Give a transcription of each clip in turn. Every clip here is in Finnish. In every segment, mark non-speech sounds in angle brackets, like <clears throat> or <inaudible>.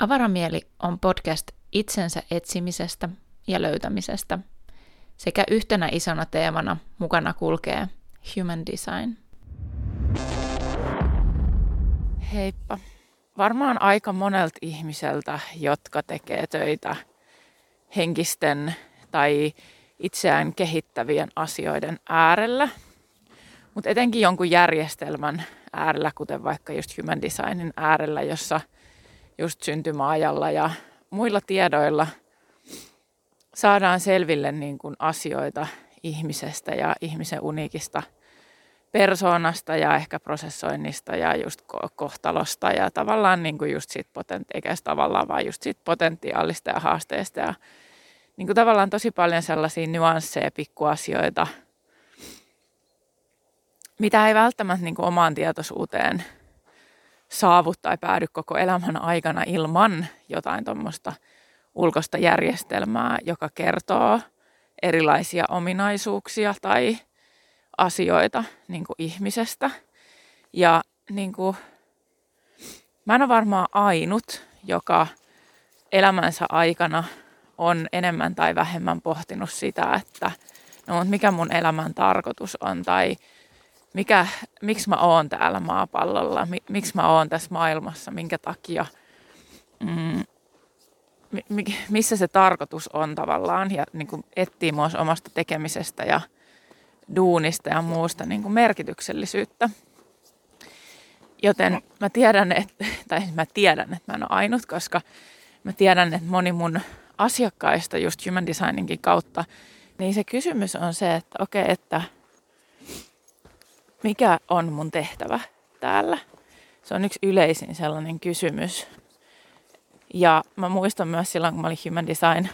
Avaramieli on podcast itsensä etsimisestä ja löytämisestä sekä yhtenä isona teemana mukana kulkee human design. Heippa. Varmaan aika monelta ihmiseltä, jotka tekee töitä henkisten tai itseään kehittävien asioiden äärellä, mutta etenkin jonkun järjestelmän äärellä, kuten vaikka just human designin äärellä, jossa just syntymäajalla ja muilla tiedoilla saadaan selville niin kuin asioita ihmisestä ja ihmisen uniikista persoonasta ja ehkä prosessoinnista ja just kohtalosta ja tavallaan niin kuin just siitä potenti- eikä tavallaan vaan just siitä potentiaalista ja haasteista ja niin kuin tavallaan tosi paljon sellaisia nyansseja, pikkuasioita, mitä ei välttämättä niin kuin omaan tietoisuuteen saavu tai päädy koko elämän aikana ilman jotain tuommoista ulkoista järjestelmää, joka kertoo erilaisia ominaisuuksia tai asioita niin kuin ihmisestä. Ja niin kuin, mä en ole varmaan ainut, joka elämänsä aikana on enemmän tai vähemmän pohtinut sitä, että no, mikä mun elämän tarkoitus on tai mikä, miksi mä oon täällä maapallolla, miksi mä oon tässä maailmassa, minkä takia, mm, missä se tarkoitus on tavallaan? Ja niin kuin etsii myös omasta tekemisestä ja duunista ja muusta niin kuin merkityksellisyyttä. Joten mä tiedän, että, tai mä tiedän, että mä en ole ainut, koska mä tiedän, että moni mun asiakkaista just human designinkin kautta, niin se kysymys on se, että okei, okay, että mikä on mun tehtävä täällä? Se on yksi yleisin sellainen kysymys. Ja mä muistan myös silloin, kun mä olin human design,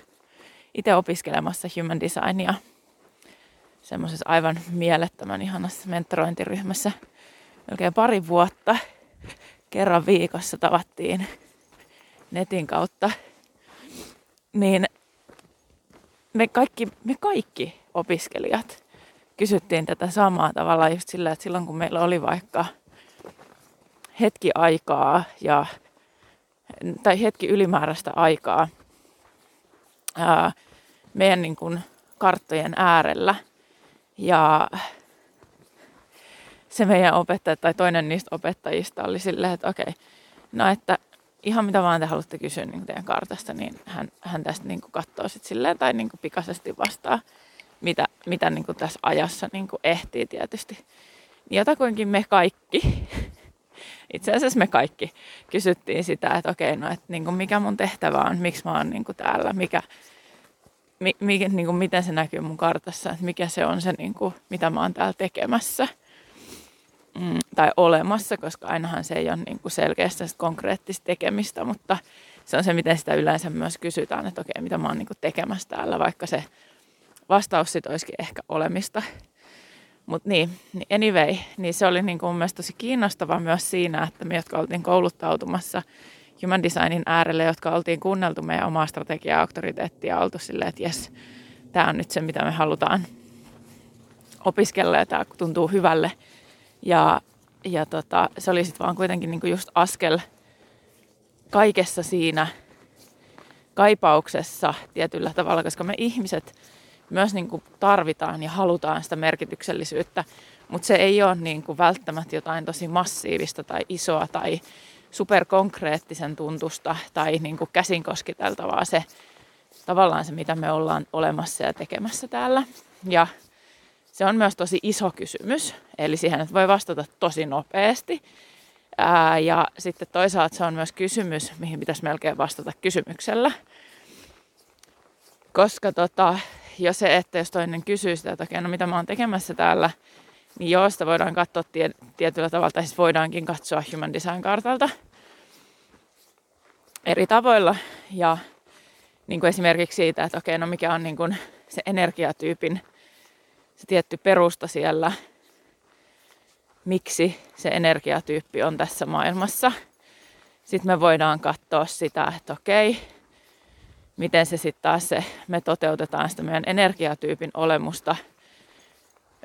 itse opiskelemassa human designia semmoisessa aivan mielettömän ihanassa mentorointiryhmässä melkein pari vuotta. Kerran viikossa tavattiin netin kautta. Niin me kaikki, me kaikki opiskelijat kysyttiin tätä samaa tavalla just sillä, että silloin kun meillä oli vaikka hetki aikaa ja, tai hetki ylimääräistä aikaa ää, meidän niin kuin karttojen äärellä ja se meidän opettaja tai toinen niistä opettajista oli silleen, että okei, no että ihan mitä vaan te haluatte kysyä niin teidän kartasta, niin hän, hän tästä niin katsoo sitten silleen tai niin pikaisesti vastaa mitä, mitä niin kuin tässä ajassa niin kuin ehtii tietysti. Jotakuinkin me kaikki, <laughs> itse asiassa me kaikki kysyttiin sitä, että okei, no että niin kuin mikä mun tehtävä on, miksi mä oon niin kuin täällä, mikä, mi, mi, niin kuin miten se näkyy mun kartassa, että mikä se on se, niin kuin, mitä mä oon täällä tekemässä mm, tai olemassa, koska ainahan se ei ole niin kuin selkeästi konkreettista tekemistä, mutta se on se, miten sitä yleensä myös kysytään, että okei, mitä mä oon niin kuin tekemässä täällä, vaikka se vastaus sitten olisikin ehkä olemista. Mutta niin, niin, anyway, niin se oli niin kuin mun mielestä tosi kiinnostava myös siinä, että me, jotka oltiin kouluttautumassa human designin äärelle, jotka oltiin kuunneltu meidän omaa strategiaa auktoriteettia, oltu silleen, että jes, tämä on nyt se, mitä me halutaan opiskella ja tämä tuntuu hyvälle. Ja, ja tota, se oli sitten vaan kuitenkin niin kuin just askel kaikessa siinä kaipauksessa tietyllä tavalla, koska me ihmiset – myös niin kuin tarvitaan ja halutaan sitä merkityksellisyyttä, mutta se ei ole niin kuin välttämättä jotain tosi massiivista tai isoa tai superkonkreettisen tuntusta tai niin kuin käsin kosketeltavaa se tavallaan se, mitä me ollaan olemassa ja tekemässä täällä. Ja se on myös tosi iso kysymys, eli siihen voi vastata tosi nopeasti. Ää, ja sitten toisaalta se on myös kysymys, mihin pitäisi melkein vastata kysymyksellä. Koska tota, ja se, että jos toinen kysyy sitä, että okei, no mitä mä oon tekemässä täällä, niin joo, sitä voidaan katsoa tie, tietyllä tavalla, tai siis voidaankin katsoa Human Design-kartalta eri tavoilla. Ja niin kuin esimerkiksi siitä, että okei, no mikä on niin kuin se energiatyypin se tietty perusta siellä, miksi se energiatyyppi on tässä maailmassa. Sitten me voidaan katsoa sitä, että okei, miten se sitten taas se, me toteutetaan sitä meidän energiatyypin olemusta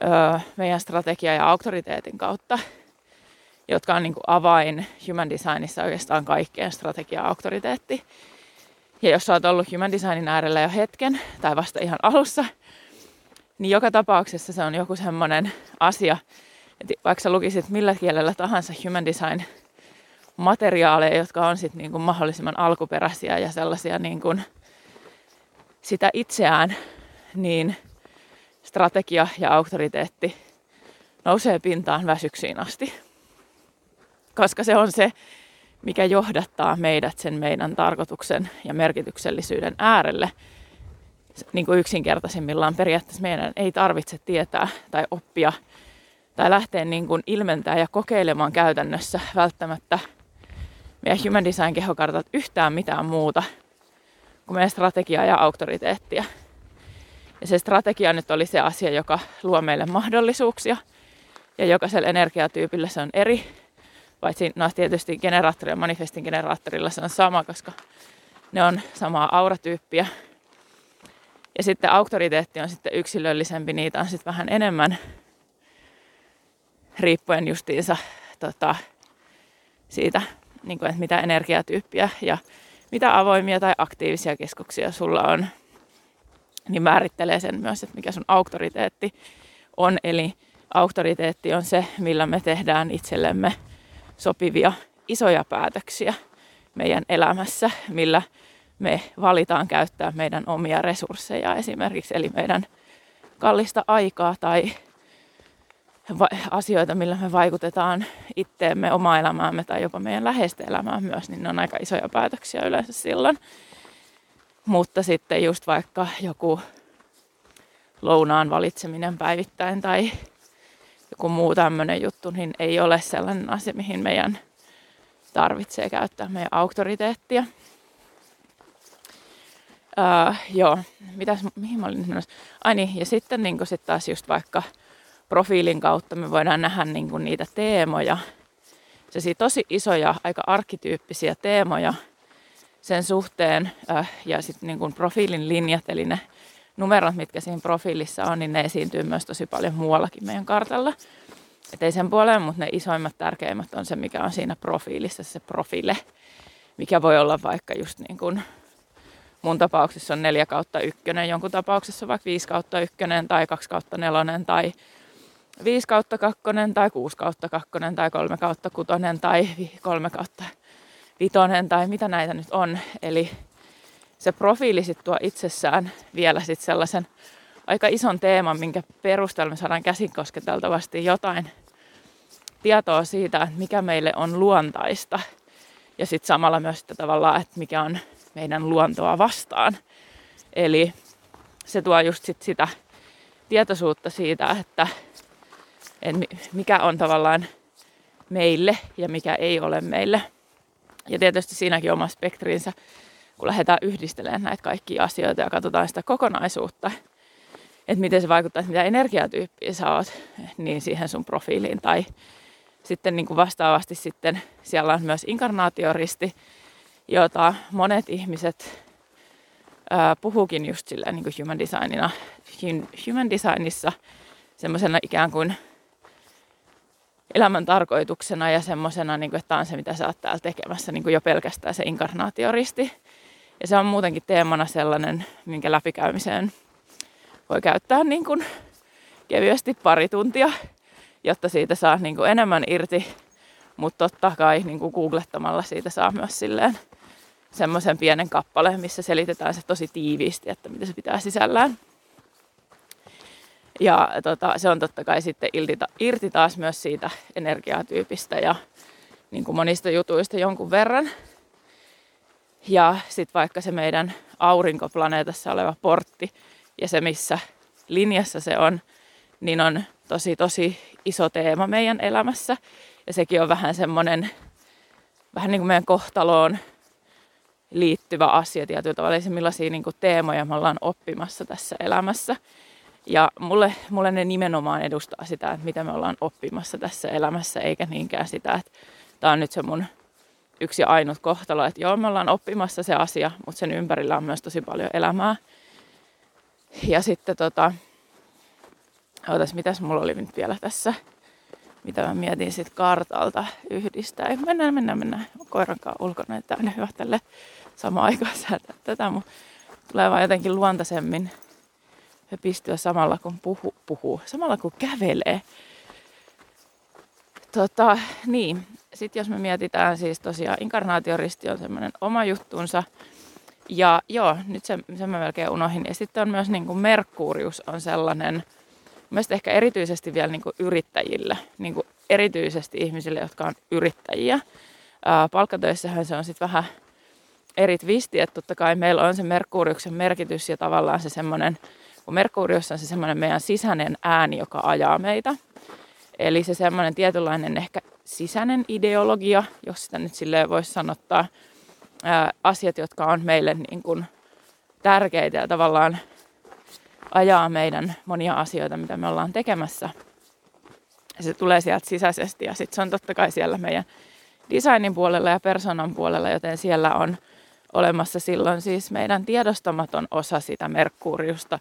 öö, meidän strategia- ja auktoriteetin kautta. jotka on niin kuin avain human designissa oikeastaan kaikkeen strategia-auktoriteetti. Ja jos sä oot ollut human designin äärellä jo hetken tai vasta ihan alussa, niin joka tapauksessa se on joku semmoinen asia, että vaikka sä lukisit millä kielellä tahansa human design materiaaleja, jotka on sitten niin kuin mahdollisimman alkuperäisiä ja sellaisia niin kuin sitä itseään, niin strategia ja auktoriteetti nousee pintaan väsyksiin asti. Koska se on se, mikä johdattaa meidät sen meidän tarkoituksen ja merkityksellisyyden äärelle. Niin kuin yksinkertaisimmillaan periaatteessa meidän ei tarvitse tietää tai oppia tai lähteä niin kuin ilmentää ja kokeilemaan käytännössä välttämättä meidän Human Design kehokartat yhtään mitään muuta kuin meidän strategiaa ja auktoriteettia. Ja se strategia nyt oli se asia, joka luo meille mahdollisuuksia. Ja jokaisella energiatyypillä se on eri. Paitsi no tietysti generaattori ja manifestin generaattorilla se on sama, koska ne on samaa auratyyppiä. Ja sitten auktoriteetti on sitten yksilöllisempi, niitä on sitten vähän enemmän riippuen justiinsa tota, siitä, niin kuin, että mitä energiatyyppiä ja mitä avoimia tai aktiivisia keskuksia sulla on, niin määrittelee sen myös, että mikä sun auktoriteetti on. Eli auktoriteetti on se, millä me tehdään itsellemme sopivia isoja päätöksiä meidän elämässä, millä me valitaan käyttää meidän omia resursseja esimerkiksi, eli meidän kallista aikaa tai asioita, millä me vaikutetaan itteemme, omaa elämäämme tai jopa meidän läheistä elämää myös, niin ne on aika isoja päätöksiä yleensä silloin. Mutta sitten just vaikka joku lounaan valitseminen päivittäin tai joku muu tämmöinen juttu, niin ei ole sellainen asia, mihin meidän tarvitsee käyttää meidän auktoriteettia. Uh, joo, mitäs, mihin mä olin? Ai niin, ja sitten niin sit taas just vaikka profiilin kautta me voidaan nähdä niin kuin niitä teemoja, se tosi isoja, aika arkkityyppisiä teemoja sen suhteen äh, ja sitten niin kuin profiilin linjat, eli ne numerot, mitkä siinä profiilissa on, niin ne esiintyy myös tosi paljon muuallakin meidän kartalla. Et ei sen puoleen, mutta ne isoimmat, tärkeimmät on se, mikä on siinä profiilissa, se profiile, mikä voi olla vaikka just niin kuin mun tapauksessa on 4 kautta 1, jonkun tapauksessa vaikka 5 kautta 1 tai 2 kautta 4 tai 5 kautta 2 tai 6 kautta 2 tai 3 kautta 6 tai 3 kautta 5 tai mitä näitä nyt on. Eli se profiili sit tuo itsessään vielä sit sellaisen aika ison teeman, minkä perusteella me saadaan käsin kosketeltavasti jotain tietoa siitä, että mikä meille on luontaista. Ja sitten samalla myös sitä tavallaan, että mikä on meidän luontoa vastaan. Eli se tuo just sit sitä tietoisuutta siitä, että että mikä on tavallaan meille ja mikä ei ole meille. Ja tietysti siinäkin oma spektriinsä, kun lähdetään yhdistelemään näitä kaikkia asioita ja katsotaan sitä kokonaisuutta, että miten se vaikuttaa, että mitä energiatyyppiä sä oot, niin siihen sun profiiliin. Tai sitten niin kuin vastaavasti sitten siellä on myös inkarnaatioristi, jota monet ihmiset ää, puhuukin just silleen niin kuin human designina, human designissa semmoisena ikään kuin elämän tarkoituksena ja semmoisena, niin että tämä on se, mitä sä oot täällä tekemässä, niin kuin jo pelkästään se inkarnaatioristi. Ja se on muutenkin teemana sellainen, minkä läpikäymiseen voi käyttää niin kuin kevyesti pari tuntia, jotta siitä saa niin kuin enemmän irti. Mutta totta kai niin kuin googlettamalla siitä saa myös silleen semmoisen pienen kappaleen, missä selitetään se tosi tiiviisti, että mitä se pitää sisällään. Ja tota, se on totta kai sitten irti, irti taas myös siitä energiatyypistä ja niin kuin monista jutuista jonkun verran. Ja sitten vaikka se meidän aurinkoplaneetassa oleva portti ja se missä linjassa se on, niin on tosi tosi iso teema meidän elämässä. Ja sekin on vähän semmoinen, vähän niin kuin meidän kohtaloon liittyvä asia tietyllä tavalla. Eli millaisia niin kuin teemoja me ollaan oppimassa tässä elämässä. Ja mulle, mulle ne nimenomaan edustaa sitä, että mitä me ollaan oppimassa tässä elämässä, eikä niinkään sitä, että tämä on nyt se mun yksi ainut kohtalo, että joo, me ollaan oppimassa se asia, mutta sen ympärillä on myös tosi paljon elämää. Ja sitten tota, ootas, mitäs mulla oli nyt vielä tässä mitä mä mietin sitten kartalta yhdistää. Mennään, mennään, mennään koiran kanssa ulkona, että on hyvä tälle samaan aikaan säätää tätä, mutta tulee vaan jotenkin luontaisemmin höpistyä samalla kun puhuu, puhuu samalla kun kävelee. Tota, niin, sitten jos me mietitään siis tosiaan inkarnaatioristi on semmoinen oma juttuunsa. Ja joo, nyt se, sen mä melkein unohin. Ja sitten on myös niin kuin Merkurius on sellainen, mielestäni ehkä erityisesti vielä niin kuin yrittäjille, niin kuin erityisesti ihmisille, jotka on yrittäjiä. Palkkatöissähän se on sitten vähän eri twisti, että totta kai meillä on se Merkuriuksen merkitys ja tavallaan se semmoinen, kun Merkurius on se semmoinen meidän sisäinen ääni, joka ajaa meitä. Eli se semmoinen tietynlainen ehkä sisäinen ideologia, jos sitä nyt silleen voisi sanottaa, ää, asiat, jotka on meille niin kuin tärkeitä ja tavallaan ajaa meidän monia asioita, mitä me ollaan tekemässä. Ja se tulee sieltä sisäisesti ja sitten se on totta kai siellä meidän designin puolella ja persoonan puolella, joten siellä on olemassa silloin siis meidän tiedostamaton osa sitä Merkuriusta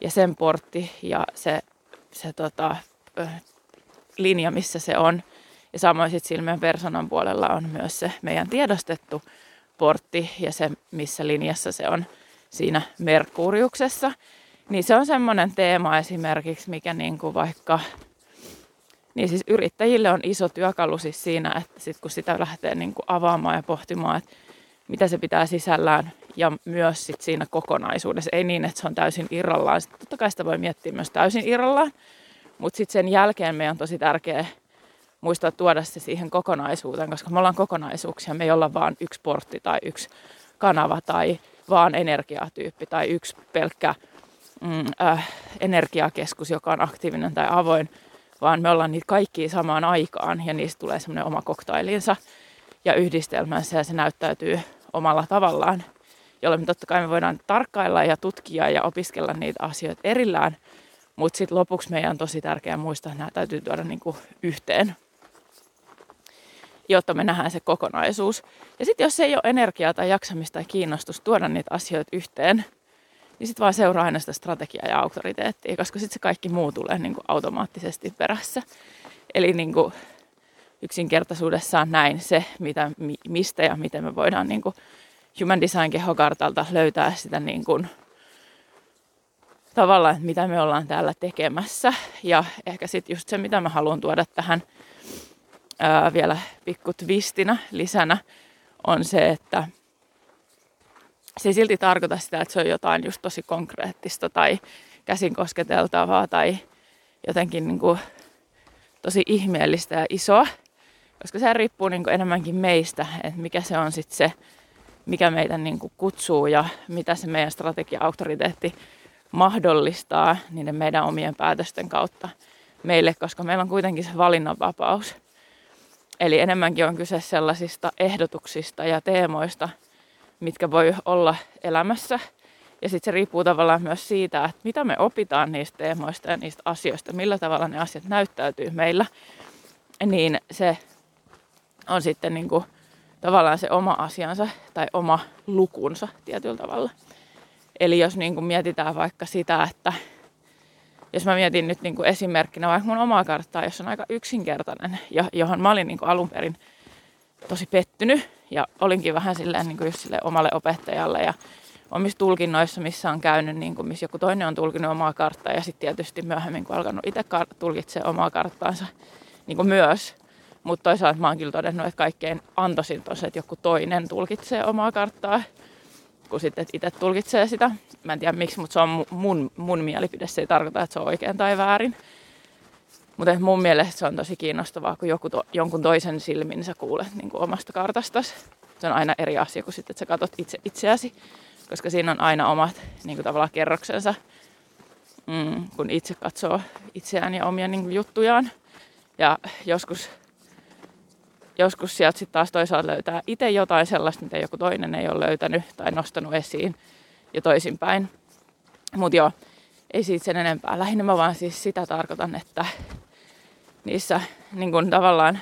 ja sen portti ja se, se tota, linja, missä se on. Ja samoin sitten silmän persoonan puolella on myös se meidän tiedostettu portti ja se, missä linjassa se on siinä Merkuriuksessa. Niin se on semmoinen teema esimerkiksi, mikä niin kuin vaikka, niin siis yrittäjille on iso työkalu siis siinä, että sit kun sitä lähtee niin kuin avaamaan ja pohtimaan, että mitä se pitää sisällään ja myös sit siinä kokonaisuudessa. Ei niin, että se on täysin irrallaan. Sitten totta kai sitä voi miettiä myös täysin irrallaan, mutta sitten sen jälkeen meidän on tosi tärkeää muistaa tuoda se siihen kokonaisuuteen, koska me ollaan kokonaisuuksia. Me ei olla vaan yksi portti tai yksi kanava tai vaan energiatyyppi tai yksi pelkkä mm, äh, energiakeskus, joka on aktiivinen tai avoin, vaan me ollaan niitä kaikkia samaan aikaan ja niistä tulee semmoinen oma koktailinsa ja yhdistelmänsä ja se näyttäytyy omalla tavallaan, jolloin totta kai me voidaan tarkkailla ja tutkia ja opiskella niitä asioita erillään, mutta sitten lopuksi meidän on tosi tärkeää muistaa, että nämä täytyy tuoda niinku yhteen, jotta me nähdään se kokonaisuus. Ja sitten jos ei ole energiaa tai jaksamista tai kiinnostus tuoda niitä asioita yhteen, niin sitten vaan seuraa aina sitä strategiaa ja auktoriteettia, koska sitten se kaikki muu tulee niinku automaattisesti perässä. Eli niinku yksinkertaisuudessaan näin se, mitä, mistä ja miten me voidaan niinku Human Design kehokartalta löytää sitä niinku tavallaan, että mitä me ollaan täällä tekemässä. Ja ehkä sitten just se, mitä mä haluan tuoda tähän ää, vielä pikku twistinä lisänä, on se, että se ei silti tarkoita sitä, että se on jotain just tosi konkreettista tai käsin kosketeltavaa tai jotenkin niin kuin tosi ihmeellistä ja isoa, koska se riippuu niin kuin enemmänkin meistä, että mikä se on sitten se, mikä meitä niin kuin kutsuu ja mitä se meidän strategia-auktoriteetti mahdollistaa niiden meidän omien päätösten kautta meille, koska meillä on kuitenkin se valinnanvapaus. Eli enemmänkin on kyse sellaisista ehdotuksista ja teemoista, mitkä voi olla elämässä. Ja sitten se riippuu tavallaan myös siitä, että mitä me opitaan niistä teemoista ja niistä asioista, millä tavalla ne asiat näyttäytyy meillä. Niin se on sitten niin kuin tavallaan se oma asiansa tai oma lukunsa tietyllä tavalla. Eli jos niin kuin mietitään vaikka sitä, että jos mä mietin nyt niin kuin esimerkkinä vaikka mun omaa karttaa, jos on aika yksinkertainen, johon mä olin niin kuin alun perin tosi pettynyt ja olinkin vähän silleen, niin kuin just sille omalle opettajalle ja omissa tulkinnoissa, missä on käynyt, niin kuin, missä joku toinen on tulkinut omaa karttaa ja sitten tietysti myöhemmin, kun alkanut itse tulkitsemaan omaa karttaansa niin kuin myös. Mutta toisaalta mä oon kyllä todennut, että kaikkein antoisin tosiaan, että joku toinen tulkitsee omaa karttaa kun sitten itse tulkitsee sitä. Mä en tiedä miksi, mutta se on mun, mun mielipide. Se ei tarkoita, että se on oikein tai väärin. Mutta mun mielestä se on tosi kiinnostavaa, kun joku to, jonkun toisen silmin sä kuulet niin kuin omasta kartastasi. Se on aina eri asia kuin sitten, että sä katsot itse itseäsi, koska siinä on aina omat niin kuin tavallaan kerroksensa, mm, kun itse katsoo itseään ja omia niin kuin juttujaan. Ja joskus joskus sieltä sitten taas toisaalta löytää itse jotain sellaista, mitä joku toinen ei ole löytänyt tai nostanut esiin ja toisinpäin. Mutta joo, ei siitä sen enempää. Lähinnä mä vaan siis sitä tarkoitan, että niissä niin kun tavallaan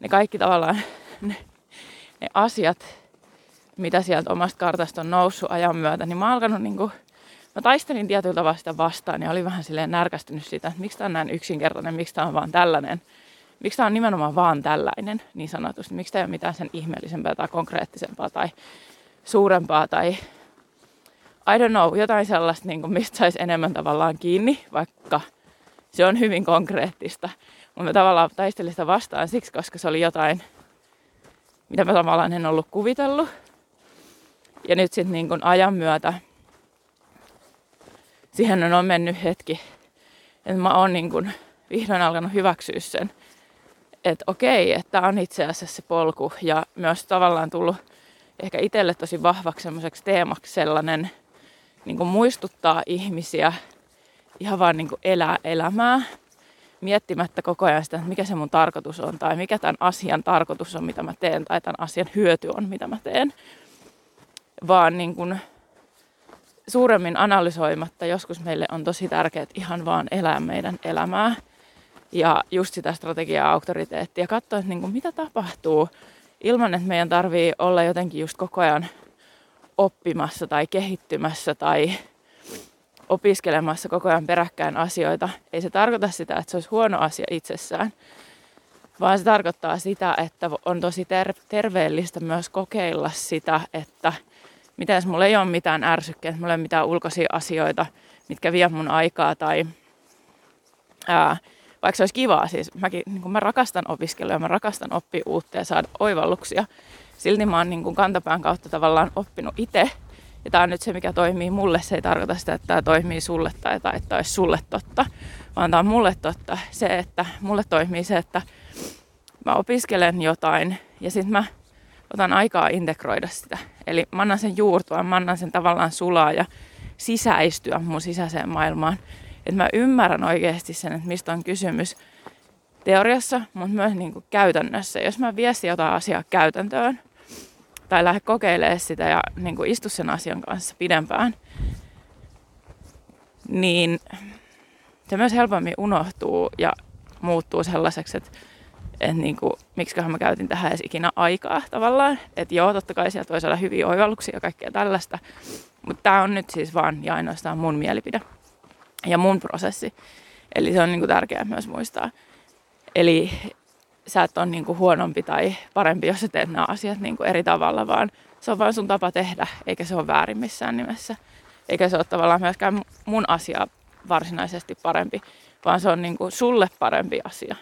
ne kaikki tavallaan ne, ne asiat, mitä sieltä omasta kartasta on noussut ajan myötä, niin mä oon alkanut niin kuin mä taistelin tietyllä tavalla sitä vastaan ja olin vähän silleen närkästynyt siitä, että miksi tämä on näin yksinkertainen, miksi tämä on vaan tällainen. Miksi tämä on nimenomaan vaan tällainen, niin sanotusti. Miksi tämä ei ole mitään sen ihmeellisempää tai konkreettisempaa tai suurempaa tai I don't know, jotain sellaista, niin kuin mistä saisi enemmän tavallaan kiinni, vaikka se on hyvin konkreettista. Mutta mä tavallaan taistelin sitä vastaan siksi, koska se oli jotain, mitä mä tavallaan en ollut kuvitellut. Ja nyt sitten niin ajan myötä siihen on mennyt hetki, että mä oon niin vihdoin alkanut hyväksyä sen, että okei, että tämä on itse asiassa se polku ja myös tavallaan tullut ehkä itselle tosi vahvaksi semmoiseksi teemaksi sellainen niin kuin muistuttaa ihmisiä ihan vaan niin kuin elää elämää miettimättä koko ajan sitä, että mikä se mun tarkoitus on tai mikä tämän asian tarkoitus on, mitä mä teen tai tämän asian hyöty on, mitä mä teen. Vaan niin kuin suuremmin analysoimatta joskus meille on tosi tärkeää ihan vaan elää meidän elämää ja just sitä strategiaa auktoriteettia. Katsoa, että niin kuin mitä tapahtuu ilman, että meidän tarvii olla jotenkin just koko ajan oppimassa tai kehittymässä tai opiskelemassa koko ajan peräkkäin asioita. Ei se tarkoita sitä, että se olisi huono asia itsessään, vaan se tarkoittaa sitä, että on tosi ter- terveellistä myös kokeilla sitä, että miten jos mulla ei ole mitään ärsykkeitä, mulla ei ole mitään ulkoisia asioita, mitkä vie mun aikaa tai ää, vaikka se olisi kivaa, siis mäkin, niin kuin mä rakastan opiskelua mä rakastan oppia uutta ja saada oivalluksia, silti mä oon niin kuin kantapään kautta tavallaan oppinut itse. Ja tämä on nyt se, mikä toimii mulle. Se ei tarkoita sitä, että tämä toimii sulle tai, tai että olisi sulle totta, vaan tämä on mulle totta. Se, että mulle toimii se, että mä opiskelen jotain ja sitten mä otan aikaa integroida sitä. Eli mä annan sen juurtua, mä annan sen tavallaan sulaa ja sisäistyä mun sisäiseen maailmaan. Että mä ymmärrän oikeasti sen, että mistä on kysymys teoriassa, mutta myös niin kuin käytännössä. Jos mä viestin jotain asiaa käytäntöön, tai lähde kokeilemaan sitä ja niin kuin istu sen asian kanssa pidempään, niin se myös helpommin unohtuu ja muuttuu sellaiseksi, että, että niin miksiköhän mä käytin tähän edes ikinä aikaa tavallaan. Että joo, totta kai sieltä voisi olla hyviä oivalluksia ja kaikkea tällaista, mutta tämä on nyt siis vaan ja ainoastaan mun mielipide ja mun prosessi. Eli se on niin kuin tärkeää myös muistaa. Eli sä et ole niin kuin huonompi tai parempi, jos sä teet nämä asiat niin kuin eri tavalla, vaan se on vain sun tapa tehdä, eikä se ole väärin missään nimessä. Eikä se ole tavallaan myöskään mun asia varsinaisesti parempi, vaan se on niin kuin sulle parempi asia,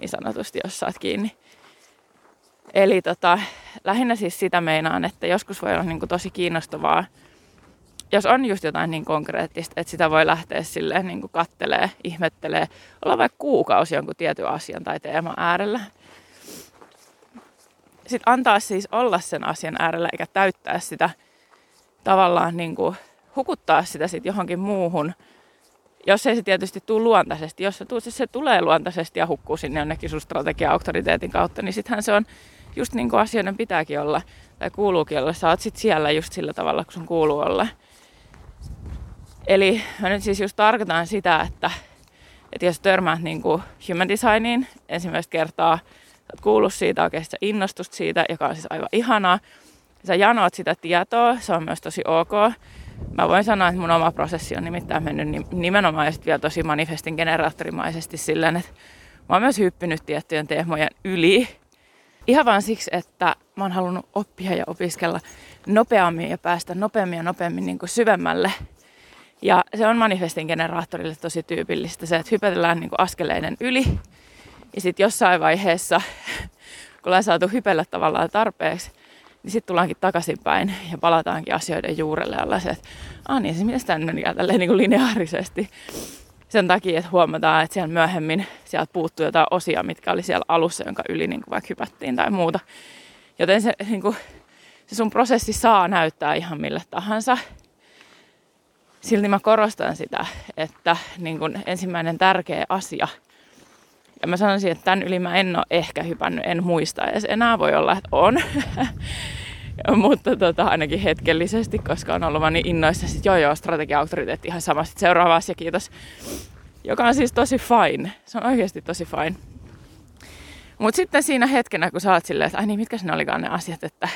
niin sanotusti, jos saat kiinni. Eli tota, lähinnä siis sitä meinaan, että joskus voi olla niin kuin tosi kiinnostavaa jos on just jotain niin konkreettista, että sitä voi lähteä silleen niin kuin kattelee, ihmettelee, olla vaikka kuukausi jonkun tietyn asian tai teeman äärellä. Sitten antaa siis olla sen asian äärellä eikä täyttää sitä tavallaan niin kuin hukuttaa sitä sitten johonkin muuhun. Jos ei se tietysti tule luontaisesti, jos se, tuu, se tulee luontaisesti ja hukkuu sinne jonnekin sun strategia-auktoriteetin kautta, niin sittenhän se on just niin kuin asioiden pitääkin olla tai kuuluukin olla. Sä oot sit siellä just sillä tavalla, kun sun kuuluu olla. Eli mä nyt siis just tarkoitan sitä, että, että jos törmäät niin kuin human designiin ensimmäistä kertaa, sä oot kuullut siitä oikeasti innostusta siitä, joka on siis aivan ihanaa. Sä janoat sitä tietoa, se on myös tosi ok. Mä voin sanoa, että mun oma prosessi on nimittäin mennyt nimenomaan vielä tosi manifestin generaattorimaisesti silleen, että mä oon myös hyppinyt tiettyjen teemojen yli. Ihan vaan siksi, että mä oon halunnut oppia ja opiskella nopeammin ja päästä nopeammin ja nopeammin niin kuin syvemmälle ja se on manifestin generaattorille tosi tyypillistä se, että hypätellään niin kuin askeleiden yli. Ja sitten jossain vaiheessa, <laughs> kun ollaan saatu hypellä tavallaan tarpeeksi, niin sitten tullaankin takaisinpäin ja palataankin asioiden juurelle ja se, että niin, se miten tänne niin tälleen niin kuin lineaarisesti. Sen takia, että huomataan, että siellä myöhemmin sieltä puuttuu jotain osia, mitkä oli siellä alussa, jonka yli niin kuin vaikka hypättiin tai muuta. Joten se, niin kuin, se sun prosessi saa näyttää ihan mille tahansa silti mä korostan sitä, että niin kun ensimmäinen tärkeä asia, ja mä sanoisin, että tämän yli mä en ole ehkä hypännyt, en muista edes enää, voi olla, että on. <laughs> Mutta tota, ainakin hetkellisesti, koska on ollut vaan niin innoissa, sit joo joo, strategia-auktoriteetti ihan sama, sitten seuraava asia, kiitos. Joka on siis tosi fine, se on oikeasti tosi fine. Mutta sitten siinä hetkenä, kun sä oot silleen, että ai niin, mitkä ne olikaan ne asiat, että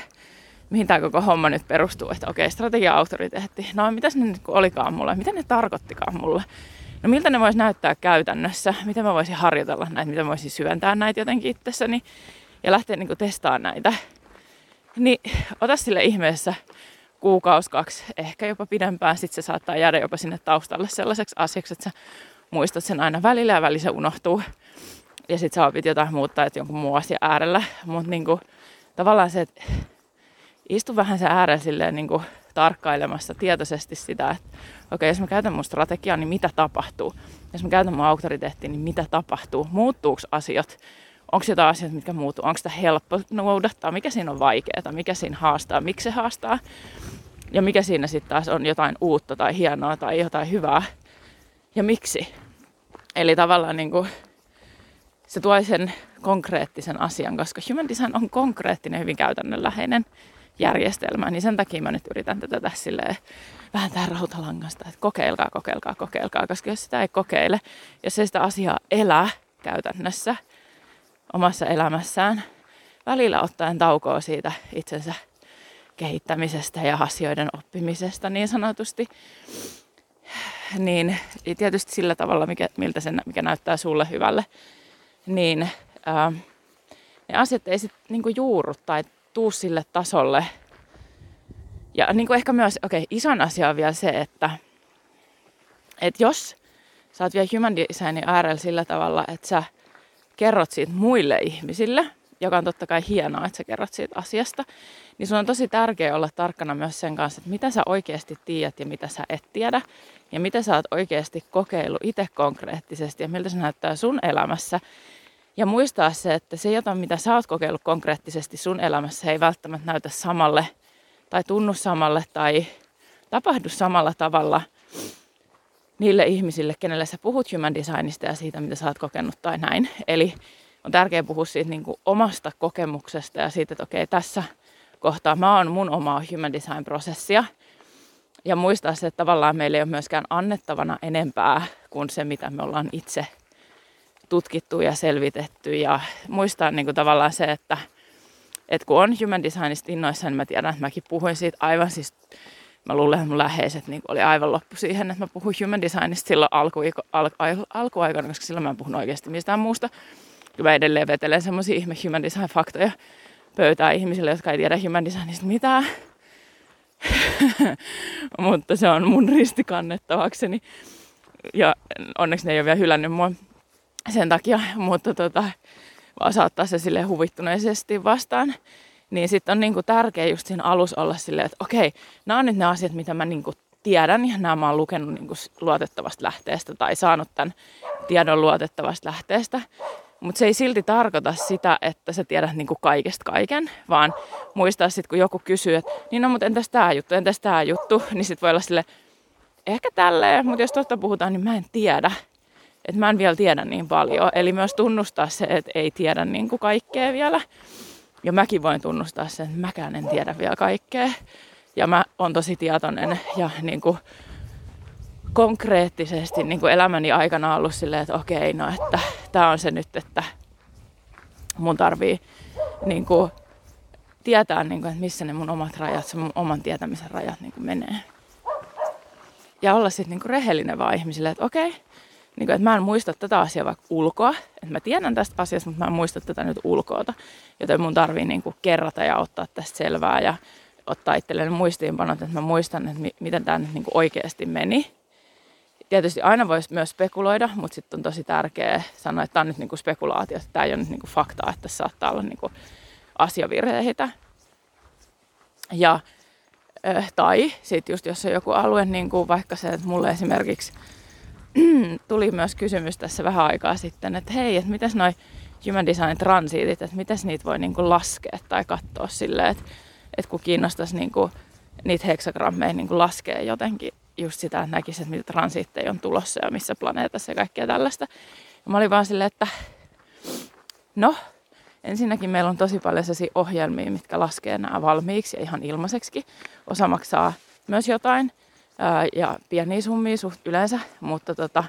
mihin tämä koko homma nyt perustuu, että okei, strategia-autoriteetti, no mitäs ne nyt olikaan mulle, mitä ne tarkoittikaan mulle, no miltä ne voisi näyttää käytännössä, miten mä voisin harjoitella näitä, miten mä voisin syventää näitä jotenkin itsessäni ja lähteä niin testaamaan näitä. Niin ota sille ihmeessä kuukausi, kaksi, ehkä jopa pidempään, sitten se saattaa jäädä jopa sinne taustalle sellaiseksi asiaksi, että sä muistat sen aina välillä ja välillä se unohtuu. Ja sitten sä opit jotain muuttaa, että jonkun muun asian äärellä. Mutta niinku, tavallaan se, että istu vähän sen äärellä silleen niinku tarkkailemassa tietoisesti sitä, että okei, okay, jos mä käytän mun strategiaa, niin mitä tapahtuu? Jos mä käytän mun auktoriteettia, niin mitä tapahtuu? Muuttuuko asiat? Onko jotain asioita, mitkä muuttuu? Onko sitä helppo noudattaa? Mikä siinä on vaikeaa? Mikä siinä haastaa? Miksi se haastaa? Ja mikä siinä sitten taas on jotain uutta tai hienoa tai jotain hyvää? Ja miksi? Eli tavallaan niin kuin, se tuo sen konkreettisen asian, koska human design on konkreettinen, hyvin käytännönläheinen järjestelmä, niin sen takia mä nyt yritän tätä tässä silleen, vähän tähän rautalangasta, että kokeilkaa, kokeilkaa, kokeilkaa, koska jos sitä ei kokeile, jos ei sitä asiaa elää käytännössä omassa elämässään, välillä ottaen taukoa siitä itsensä kehittämisestä ja asioiden oppimisesta niin sanotusti, niin tietysti sillä tavalla, mikä, miltä se, mikä näyttää sulle hyvälle, niin ää, ne asiat ei sitten niinku juurru tai tuu sille tasolle. Ja niinku ehkä myös, okei, okay, ison asia on vielä se, että, että jos sä oot vielä human designin äärellä sillä tavalla, että sä kerrot siitä muille ihmisille, joka on totta kai hienoa, että sä kerrot siitä asiasta, niin sun on tosi tärkeää olla tarkkana myös sen kanssa, että mitä sä oikeasti tiedät ja mitä sä et tiedä, ja mitä sä oot oikeasti kokeillut itse konkreettisesti ja miltä se näyttää sun elämässä. Ja muistaa se, että se jotain, mitä sä oot kokeillut konkreettisesti sun elämässä, ei välttämättä näytä samalle tai tunnu samalle tai tapahdu samalla tavalla niille ihmisille, kenelle sä puhut human designista ja siitä, mitä sä oot kokenut tai näin. Eli on tärkeää puhua siitä niin kuin omasta kokemuksesta ja siitä, että okei, tässä kohtaa mä oon mun omaa human design prosessia. Ja muistaa se, että tavallaan meillä ei ole myöskään annettavana enempää kuin se, mitä me ollaan itse tutkittu ja selvitetty. Ja muistaa niin kuin tavallaan se, että, että kun on human designista innoissa, niin mä tiedän, että mäkin puhuin siitä aivan siis mä luulen, että mun läheiset niin oli aivan loppu siihen, että mä puhuin human designista silloin alku, al, al, alkuaikana, koska silloin mä en puhunut oikeasti mistään muusta. Ja mä edelleen vetelen semmoisia ihme human design faktoja pöytää ihmisille, jotka ei tiedä human designista mitään. <laughs> Mutta se on mun ristikannettavakseni. Ja onneksi ne ei ole vielä hylännyt mua sen takia, <laughs> mutta tota, vaan saattaa se sille huvittuneisesti vastaan. Niin sitten on niinku tärkeä just siinä alussa olla silleen, että okei, nämä on nyt ne asiat, mitä mä niinku tiedän ja nämä mä oon lukenut niinku luotettavasta lähteestä tai saanut tämän tiedon luotettavasta lähteestä. Mutta se ei silti tarkoita sitä, että sä tiedät niinku kaikesta kaiken, vaan muistaa sitten, kun joku kysyy, että niin no, mutta entäs tämä juttu, entäs tämä juttu, <laughs> niin sitten voi olla sille ehkä tälleen, mutta jos totta puhutaan, niin mä en tiedä. Että mä en vielä tiedä niin paljon. Eli myös tunnustaa se, että ei tiedä niin kuin kaikkea vielä. Ja mäkin voin tunnustaa sen, että mäkään en tiedä vielä kaikkea. Ja mä oon tosi tietoinen ja niin kuin konkreettisesti niin kuin elämäni aikana ollut silleen, että okei, no että tämä on se nyt, että mun tarvii niin kuin, tietää, niin kuin, että missä ne mun omat rajat, se mun oman tietämisen rajat niin kuin menee. Ja olla sitten niin rehellinen vaan ihmisille, että okei, niin kuin, että mä en muista tätä asiaa vaikka ulkoa, että mä tiedän tästä asiasta, mutta mä en muista tätä nyt ulkoota, joten mun tarvii niin kuin kerrata ja ottaa tästä selvää ja ottaa itselleen muistiinpanot, että mä muistan, että mi- miten tämä nyt niin kuin oikeasti meni. Tietysti aina voisi myös spekuloida, mutta sitten on tosi tärkeää sanoa, että tämä on nyt niinku spekulaatio, että tämä ei ole nyt niinku faktaa, että tässä saattaa olla niinku asiavirheitä. Ja, äh, tai sitten just jos on joku alue, niin kuin vaikka se, että mulle esimerkiksi <clears throat> tuli myös kysymys tässä vähän aikaa sitten, että hei, että miten noi human design transiitit, että miten niitä voi niinku laskea tai katsoa silleen, että, että kun kiinnostaisi niinku niitä heksagrammeja niinku laskea jotenkin just sitä, että näkisi, että mitä transiitteja on tulossa ja missä planeetassa ja kaikkea tällaista. Ja mä olin vaan silleen, että no, ensinnäkin meillä on tosi paljon sellaisia ohjelmia, mitkä laskee nämä valmiiksi ja ihan ilmaiseksi. Osa maksaa myös jotain ää, ja pieniä summia suht yleensä, mutta tota,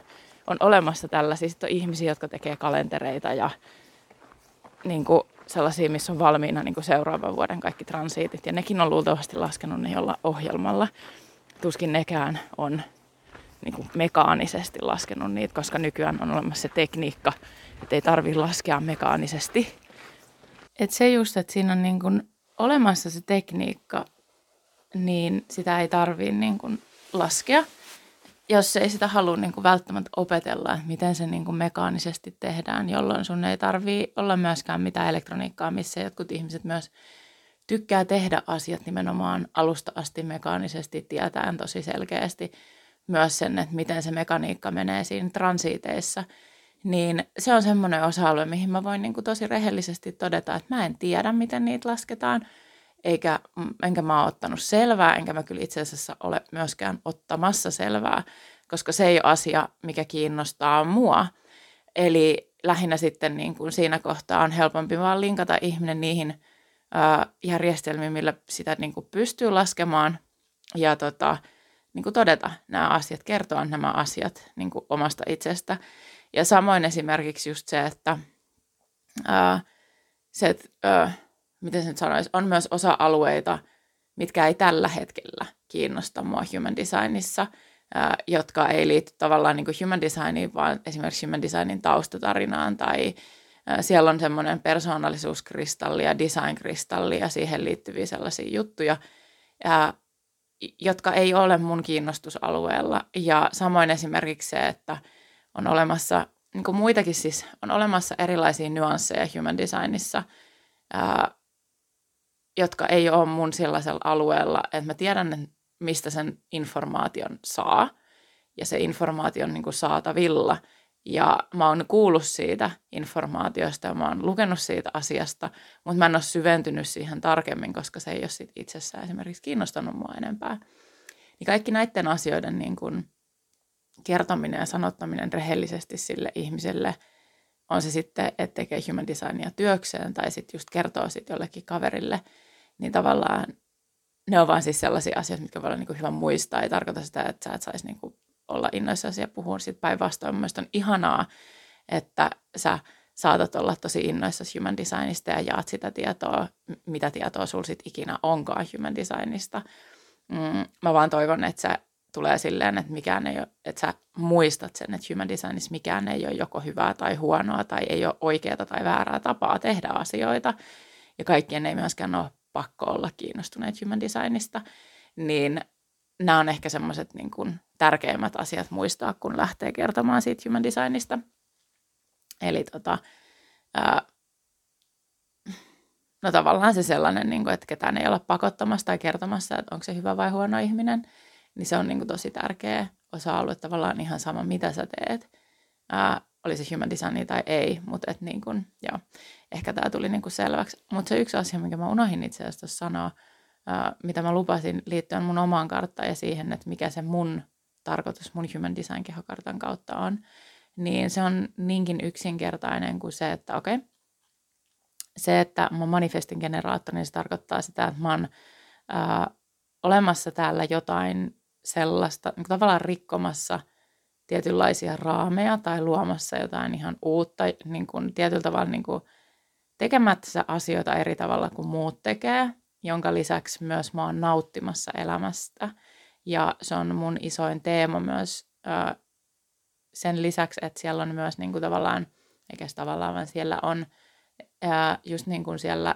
on olemassa tällaisia Sitten on ihmisiä, jotka tekee kalentereita ja niin kuin, sellaisia, missä on valmiina niin kuin seuraavan vuoden kaikki transiitit. Ja nekin on luultavasti laskenut ne jolla ohjelmalla. Tuskin nekään on niin kuin mekaanisesti laskenut niitä, koska nykyään on olemassa se tekniikka, että ei tarvitse laskea mekaanisesti. Et se just, että siinä on niin kuin olemassa se tekniikka, niin sitä ei tarvitse niin laskea. Jos ei sitä halua niin kuin välttämättä opetella, että miten se niin kuin mekaanisesti tehdään, jolloin sun ei tarvitse olla myöskään mitään elektroniikkaa, missä jotkut ihmiset myös tykkää tehdä asiat nimenomaan alusta asti mekaanisesti, tietäen tosi selkeästi myös sen, että miten se mekaniikka menee siinä transiiteissa, niin se on semmoinen osa-alue, mihin mä voin niin kuin tosi rehellisesti todeta, että mä en tiedä, miten niitä lasketaan, eikä, enkä mä ole ottanut selvää, enkä mä kyllä itse asiassa ole myöskään ottamassa selvää, koska se ei ole asia, mikä kiinnostaa mua. Eli lähinnä sitten niin kuin siinä kohtaa on helpompi vaan linkata ihminen niihin ö, järjestelmiin, millä sitä niin kuin pystyy laskemaan ja tota, niin kuin todeta nämä asiat, kertoa nämä asiat niin kuin omasta itsestä. Ja samoin esimerkiksi just se, että ää, se, että, ää, miten se nyt sanoisi, on myös osa-alueita, mitkä ei tällä hetkellä kiinnosta mua human designissa, ää, jotka ei liity tavallaan niin kuin human designiin, vaan esimerkiksi human designin taustatarinaan tai ää, siellä on semmoinen persoonallisuuskristalli ja designkristalli ja siihen liittyviä sellaisia juttuja, ja jotka ei ole mun kiinnostusalueella. Ja samoin esimerkiksi se, että on olemassa, niin kuin muitakin siis, on olemassa erilaisia nyansseja human designissa, ää, jotka ei ole mun sellaisella alueella, että mä tiedän, mistä sen informaation saa, ja se informaation niin kuin saatavilla – ja mä oon kuullut siitä informaatiosta ja mä oon lukenut siitä asiasta, mutta mä en ole syventynyt siihen tarkemmin, koska se ei ole sit itsessään esimerkiksi kiinnostanut mua enempää. Niin kaikki näiden asioiden niin kun kertominen ja sanottaminen rehellisesti sille ihmiselle, on se sitten, että tekee human designia työkseen tai sitten just kertoo sitten jollekin kaverille, niin tavallaan ne on vaan siis sellaisia asioita, mitkä voi olla niin hyvä muistaa. Ei tarkoita sitä, että sä et saisi niin olla innoissasi ja puhua sitten päinvastoin. Mielestäni on ihanaa, että sä saatat olla tosi innoissasi human designista ja jaat sitä tietoa, mitä tietoa sulla sit ikinä onkaan human designista. Mm, mä vaan toivon, että se tulee silleen, että mikään ei ole, että sä muistat sen, että human designissa mikään ei ole joko hyvää tai huonoa tai ei ole oikeaa tai väärää tapaa tehdä asioita. Ja kaikkien ei myöskään ole pakko olla kiinnostuneet human designista. Niin nämä on ehkä semmoiset niin kuin tärkeimmät asiat muistaa, kun lähtee kertomaan siitä human designista. Eli tota, ää, no tavallaan se sellainen, niin kuin, että ketään ei olla pakottamassa tai kertomassa, että onko se hyvä vai huono ihminen, niin se on niin kuin, tosi tärkeä osa-alue tavallaan ihan sama, mitä sä teet. Ää, oli se human design tai ei, mutta et niin kuin, joo, ehkä tämä tuli niin kuin selväksi. Mutta se yksi asia, minkä mä unohdin itse asiassa sanoa, mitä mä lupasin liittyen mun omaan karttaan ja siihen, että mikä se mun tarkoitus mun Human Design kehokartan kautta on, niin se on niinkin yksinkertainen kuin se, että okei, okay, se, että mä manifestin generaattori, niin se tarkoittaa sitä, että mä oon ää, olemassa täällä jotain sellaista, niin tavallaan rikkomassa tietynlaisia raameja tai luomassa jotain ihan uutta, niin kuin tietyllä tavalla niin kuin tekemättä asioita eri tavalla kuin muut tekee, jonka lisäksi myös mä oon nauttimassa elämästä. Ja se on mun isoin teema myös ö, sen lisäksi, että siellä on myös niin kuin tavallaan, eikä tavallaan, vaan siellä on ö, just niin kuin siellä,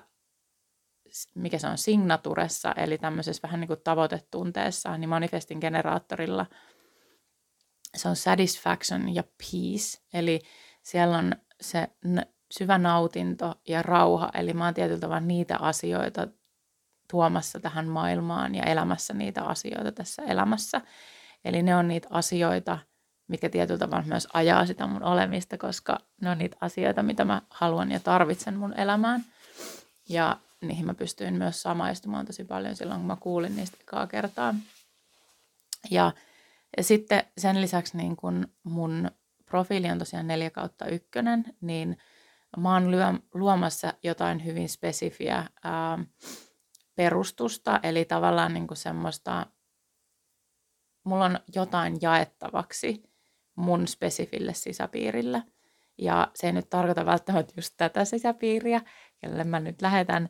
mikä se on, signaturessa, eli tämmöisessä vähän niin kuin tavoitetunteessa, niin manifestin generaattorilla se on satisfaction ja peace, eli siellä on se syvä nautinto ja rauha, eli mä oon tietyllä tavalla niitä asioita tuomassa tähän maailmaan ja elämässä niitä asioita tässä elämässä. Eli ne on niitä asioita, mikä tietyllä tavalla myös ajaa sitä mun olemista, koska ne on niitä asioita, mitä mä haluan ja tarvitsen mun elämään. Ja niihin mä pystyin myös samaistumaan tosi paljon silloin, kun mä kuulin niistä ekaa kertaa. Ja, ja sitten sen lisäksi niin kun mun profiili on tosiaan 4 kautta ykkönen, niin mä oon luomassa jotain hyvin spesifiä ää, perustusta, eli tavallaan niin kuin semmoista, mulla on jotain jaettavaksi mun spesifille sisäpiirille. Ja se ei nyt tarkoita välttämättä just tätä sisäpiiriä, kelle mä nyt lähetän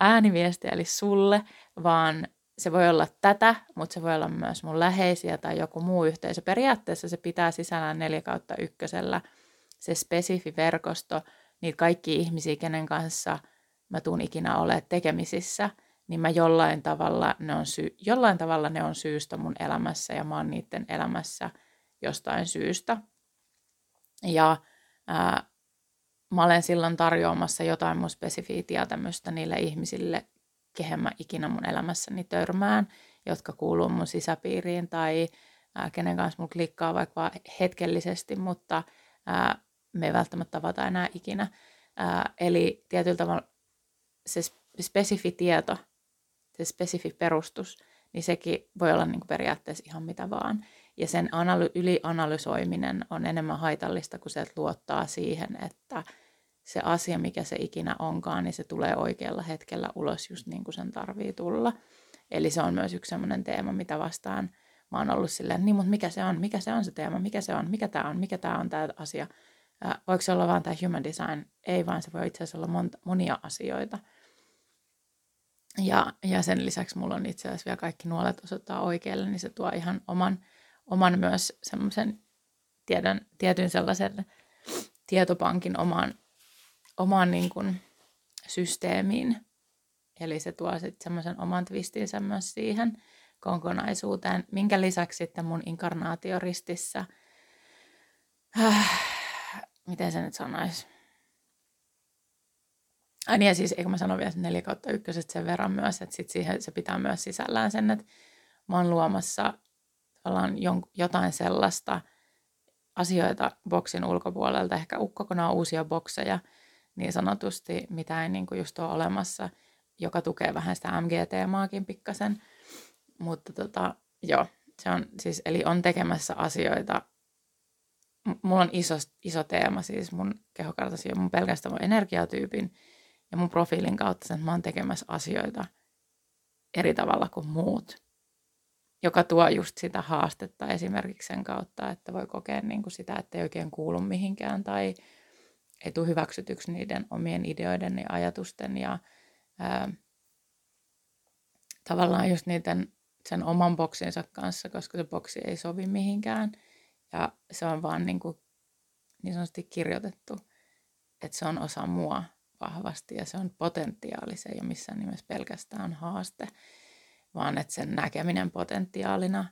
ääniviestiä, eli sulle, vaan se voi olla tätä, mutta se voi olla myös mun läheisiä tai joku muu yhteisö. Periaatteessa se pitää sisällään 4 kautta ykkösellä se spesifi verkosto, niitä kaikki ihmisiä, kenen kanssa mä tuun ikinä ole tekemisissä, niin mä jollain tavalla, ne on sy- jollain tavalla ne on syystä mun elämässä ja mä oon niiden elämässä jostain syystä. Ja ää, mä olen silloin tarjoamassa jotain mun spesifiä tietämystä niille ihmisille, kehen mä ikinä mun elämässäni törmään, jotka kuuluu mun sisäpiiriin tai ää, kenen kanssa mun klikkaa vaikka hetkellisesti, mutta ää, me ei välttämättä tavata enää ikinä. Ää, eli tietyllä tavalla se spesifi tieto, se spesifi perustus, niin sekin voi olla niin kuin periaatteessa ihan mitä vaan. Ja sen analy- ylianalysoiminen on enemmän haitallista, kun se luottaa siihen, että se asia, mikä se ikinä onkaan, niin se tulee oikealla hetkellä ulos just niin kuin sen tarvii tulla. Eli se on myös yksi sellainen teema, mitä vastaan mä oon ollut silleen, niin mutta mikä se on, mikä se on se teema, mikä se on, mikä tämä on, mikä tämä on tämä asia. Ää, voiko se olla vain tämä human design? Ei vaan, se voi itse asiassa olla monta, monia asioita. Ja, ja sen lisäksi mulla on itse asiassa vielä kaikki nuolet osoittaa oikealle, niin se tuo ihan oman, oman myös semmoisen tiedon, tietyn sellaisen tietopankin omaan, omaan niin kuin systeemiin. Eli se tuo sitten semmoisen oman twistinsä myös siihen kokonaisuuteen, minkä lisäksi sitten mun inkarnaatioristissä, äh, miten se nyt sanoisi, Ai niin, ja siis eikö mä sano vielä 4 kautta ykköset sen verran myös, että sit siihen se pitää myös sisällään sen, että mä oon luomassa tavallaan jotain sellaista asioita boksin ulkopuolelta, ehkä kokonaan uusia bokseja niin sanotusti, mitä ei niin kuin just ole olemassa, joka tukee vähän sitä MGT-maakin pikkasen. Mutta tota, joo, se on siis, eli on tekemässä asioita. Mulla on iso, iso teema siis mun kehokartasi ja mun pelkästään mun energiatyypin ja mun profiilin kautta sen, että mä oon tekemässä asioita eri tavalla kuin muut, joka tuo just sitä haastetta esimerkiksi sen kautta, että voi kokea niin kuin sitä, että ei oikein kuulu mihinkään tai ei tule hyväksytyksi niiden omien ideoiden ja ajatusten ja ää, tavallaan just niiden sen oman boksinsa kanssa, koska se boksi ei sovi mihinkään ja se on vaan niin, kuin, niin sanotusti kirjoitettu, että se on osa mua vahvasti ja se on potentiaali, se ei ole missään nimessä pelkästään haaste, vaan että sen näkeminen potentiaalina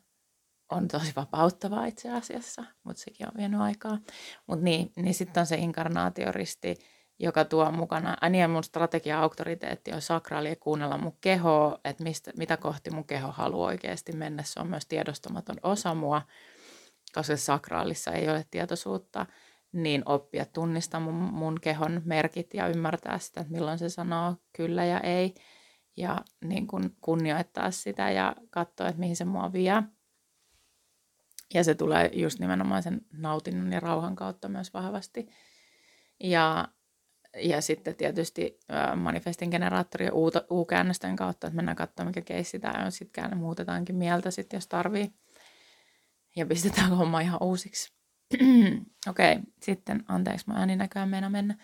on tosi vapauttavaa itse asiassa, mutta sekin on vienyt aikaa. Mutta niin, niin sitten on se inkarnaatioristi, joka tuo mukana, ja niin mun strategia-auktoriteetti on sakraali ja kuunnella mun kehoa, että mistä, mitä kohti mun keho haluaa oikeasti mennä. Se on myös tiedostamaton osa mua, koska sakraalissa ei ole tietoisuutta niin oppia tunnistamaan mun, mun kehon merkit ja ymmärtää sitä, että milloin se sanoo kyllä ja ei. Ja niin kun kunnioittaa sitä ja katsoa, että mihin se mua vie. Ja se tulee just nimenomaan sen nautinnon ja rauhan kautta myös vahvasti. Ja, ja sitten tietysti manifestin generaattori ja U-käännösten kautta, että mennään katsomaan, mikä keissi tämä on. Sitten muutetaankin mieltä, sit, jos tarvii. Ja pistetään homma ihan uusiksi. <clears throat> Okei, okay, sitten anteeksi, mä ääni näköjään mennä mennä.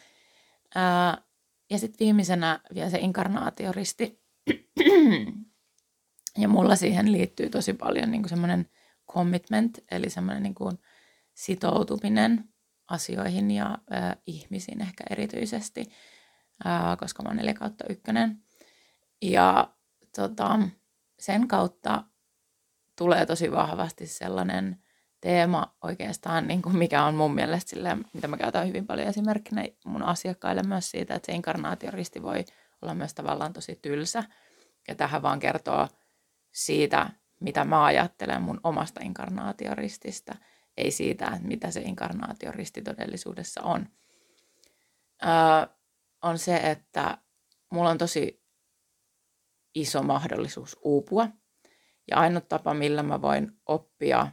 Ää, ja sitten viimeisenä vielä se inkarnaatioristi. <clears throat> ja mulla siihen liittyy tosi paljon niin semmoinen commitment, eli semmoinen niin sitoutuminen asioihin ja ää, ihmisiin ehkä erityisesti, ää, koska mä oon 4 kautta ykkönen. Ja tota, sen kautta tulee tosi vahvasti sellainen teema oikeastaan, niin kuin mikä on mun mielestä sille, mitä mä käytän hyvin paljon esimerkkinä mun asiakkaille myös siitä, että se inkarnaatioristi voi olla myös tavallaan tosi tylsä. Ja tähän vaan kertoo siitä, mitä mä ajattelen mun omasta inkarnaatiorististä, ei siitä, että mitä se inkarnaatioristi todellisuudessa on. Öö, on se, että mulla on tosi iso mahdollisuus uupua. Ja ainut tapa, millä mä voin oppia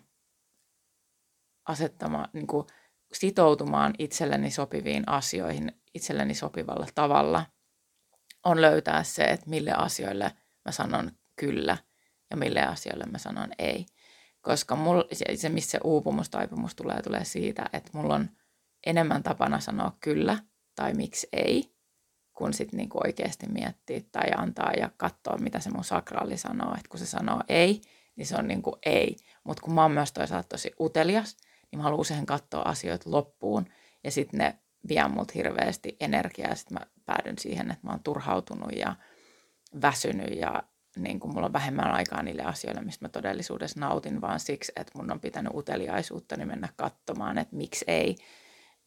asettama, niin kuin sitoutumaan itselleni sopiviin asioihin itselleni sopivalla tavalla, on löytää se, että mille asioille mä sanon kyllä ja mille asioille mä sanon ei. Koska mulla, se, se, missä se uupumus, taipumus tulee, tulee siitä, että mulla on enemmän tapana sanoa kyllä tai miksi ei, kun sitten niinku oikeasti miettii tai antaa ja katsoa, mitä se mun sakraali sanoo. Että kun se sanoo ei, niin se on niinku ei. Mutta kun mä oon myös toisaalta tosi utelias, niin mä haluan usein katsoa asioita loppuun. Ja sitten ne vie mut hirveästi energiaa ja sitten mä päädyn siihen, että mä oon turhautunut ja väsynyt ja niin kuin mulla on vähemmän aikaa niille asioille, mistä mä todellisuudessa nautin, vaan siksi, että mun on pitänyt uteliaisuutta niin mennä katsomaan, että miksi ei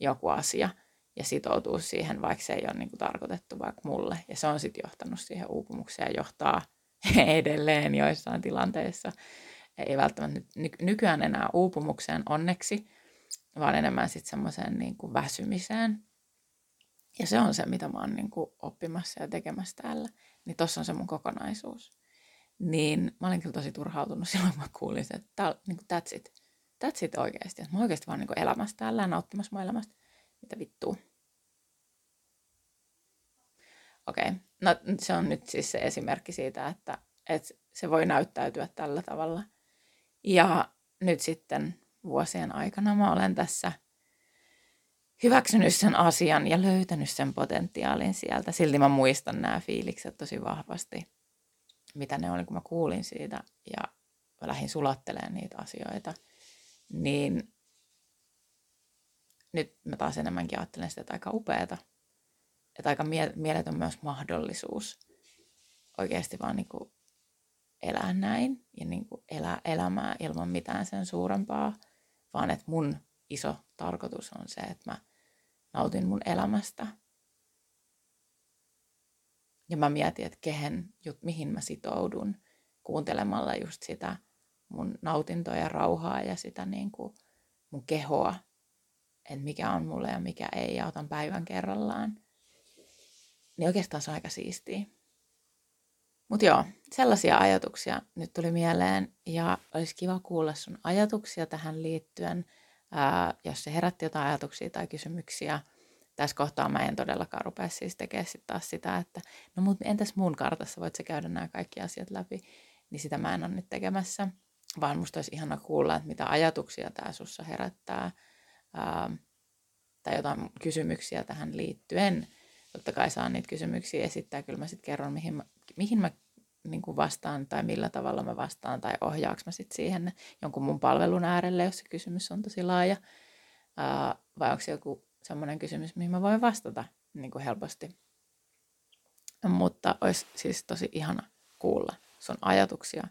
joku asia ja sitoutua siihen, vaikka se ei ole niin kuin tarkoitettu vaikka mulle. Ja se on sitten johtanut siihen uupumukseen ja johtaa <laughs> edelleen joissain tilanteissa. Ei välttämättä nykyään enää uupumukseen onneksi, vaan enemmän sitten semmoiseen niin väsymiseen. Ja se on se, mitä mä oon niin kuin oppimassa ja tekemässä täällä. Niin tossa on se mun kokonaisuus. Niin mä olin kyllä tosi turhautunut <laughs> silloin, kun mä kuulin että tää, niin kuin that's it. That's it oikeasti. Mä oikeasti vaan niin kuin elämässä täällä ja nauttimassa mun elämästä. Mitä vittua. Okei, okay. no se on nyt siis se esimerkki siitä, että, että se voi näyttäytyä tällä tavalla. Ja nyt sitten vuosien aikana mä olen tässä hyväksynyt sen asian ja löytänyt sen potentiaalin sieltä. Silti mä muistan nämä fiilikset tosi vahvasti, mitä ne oli, kun mä kuulin siitä ja mä lähdin sulattelemaan niitä asioita. Niin nyt mä taas enemmänkin ajattelen sitä, että aika upeata. Että aika mie- mieletön myös mahdollisuus oikeasti vaan niin kuin elää näin ja niin kuin elää elämää ilman mitään sen suurempaa, vaan että mun iso tarkoitus on se, että mä nautin mun elämästä. Ja mä mietin, että kehen, jut, mihin mä sitoudun kuuntelemalla just sitä mun nautintoa ja rauhaa ja sitä niin kuin mun kehoa, että mikä on mulle ja mikä ei, ja otan päivän kerrallaan. Niin oikeastaan se on aika siistiä. Mutta joo, sellaisia ajatuksia nyt tuli mieleen ja olisi kiva kuulla sun ajatuksia tähän liittyen. Ää, jos se herätti jotain ajatuksia tai kysymyksiä, tässä kohtaa mä en todellakaan rupea siis tekemään sit taas sitä, että no mutta entäs mun kartassa, voit sä käydä nämä kaikki asiat läpi, niin sitä mä en ole nyt tekemässä, vaan musta olisi ihana kuulla, että mitä ajatuksia tämä sussa herättää ää, tai jotain kysymyksiä tähän liittyen. Totta kai saan niitä kysymyksiä esittää, kyllä mä sitten kerron, mihin mä, mihin mä niin kuin vastaan tai millä tavalla mä vastaan tai ohjaaks mä sitten siihen jonkun mun palvelun äärelle, jos se kysymys on tosi laaja. Ää, vai onko se joku semmoinen kysymys, mihin mä voin vastata niin kuin helposti. Mutta olisi siis tosi ihana kuulla sun ajatuksia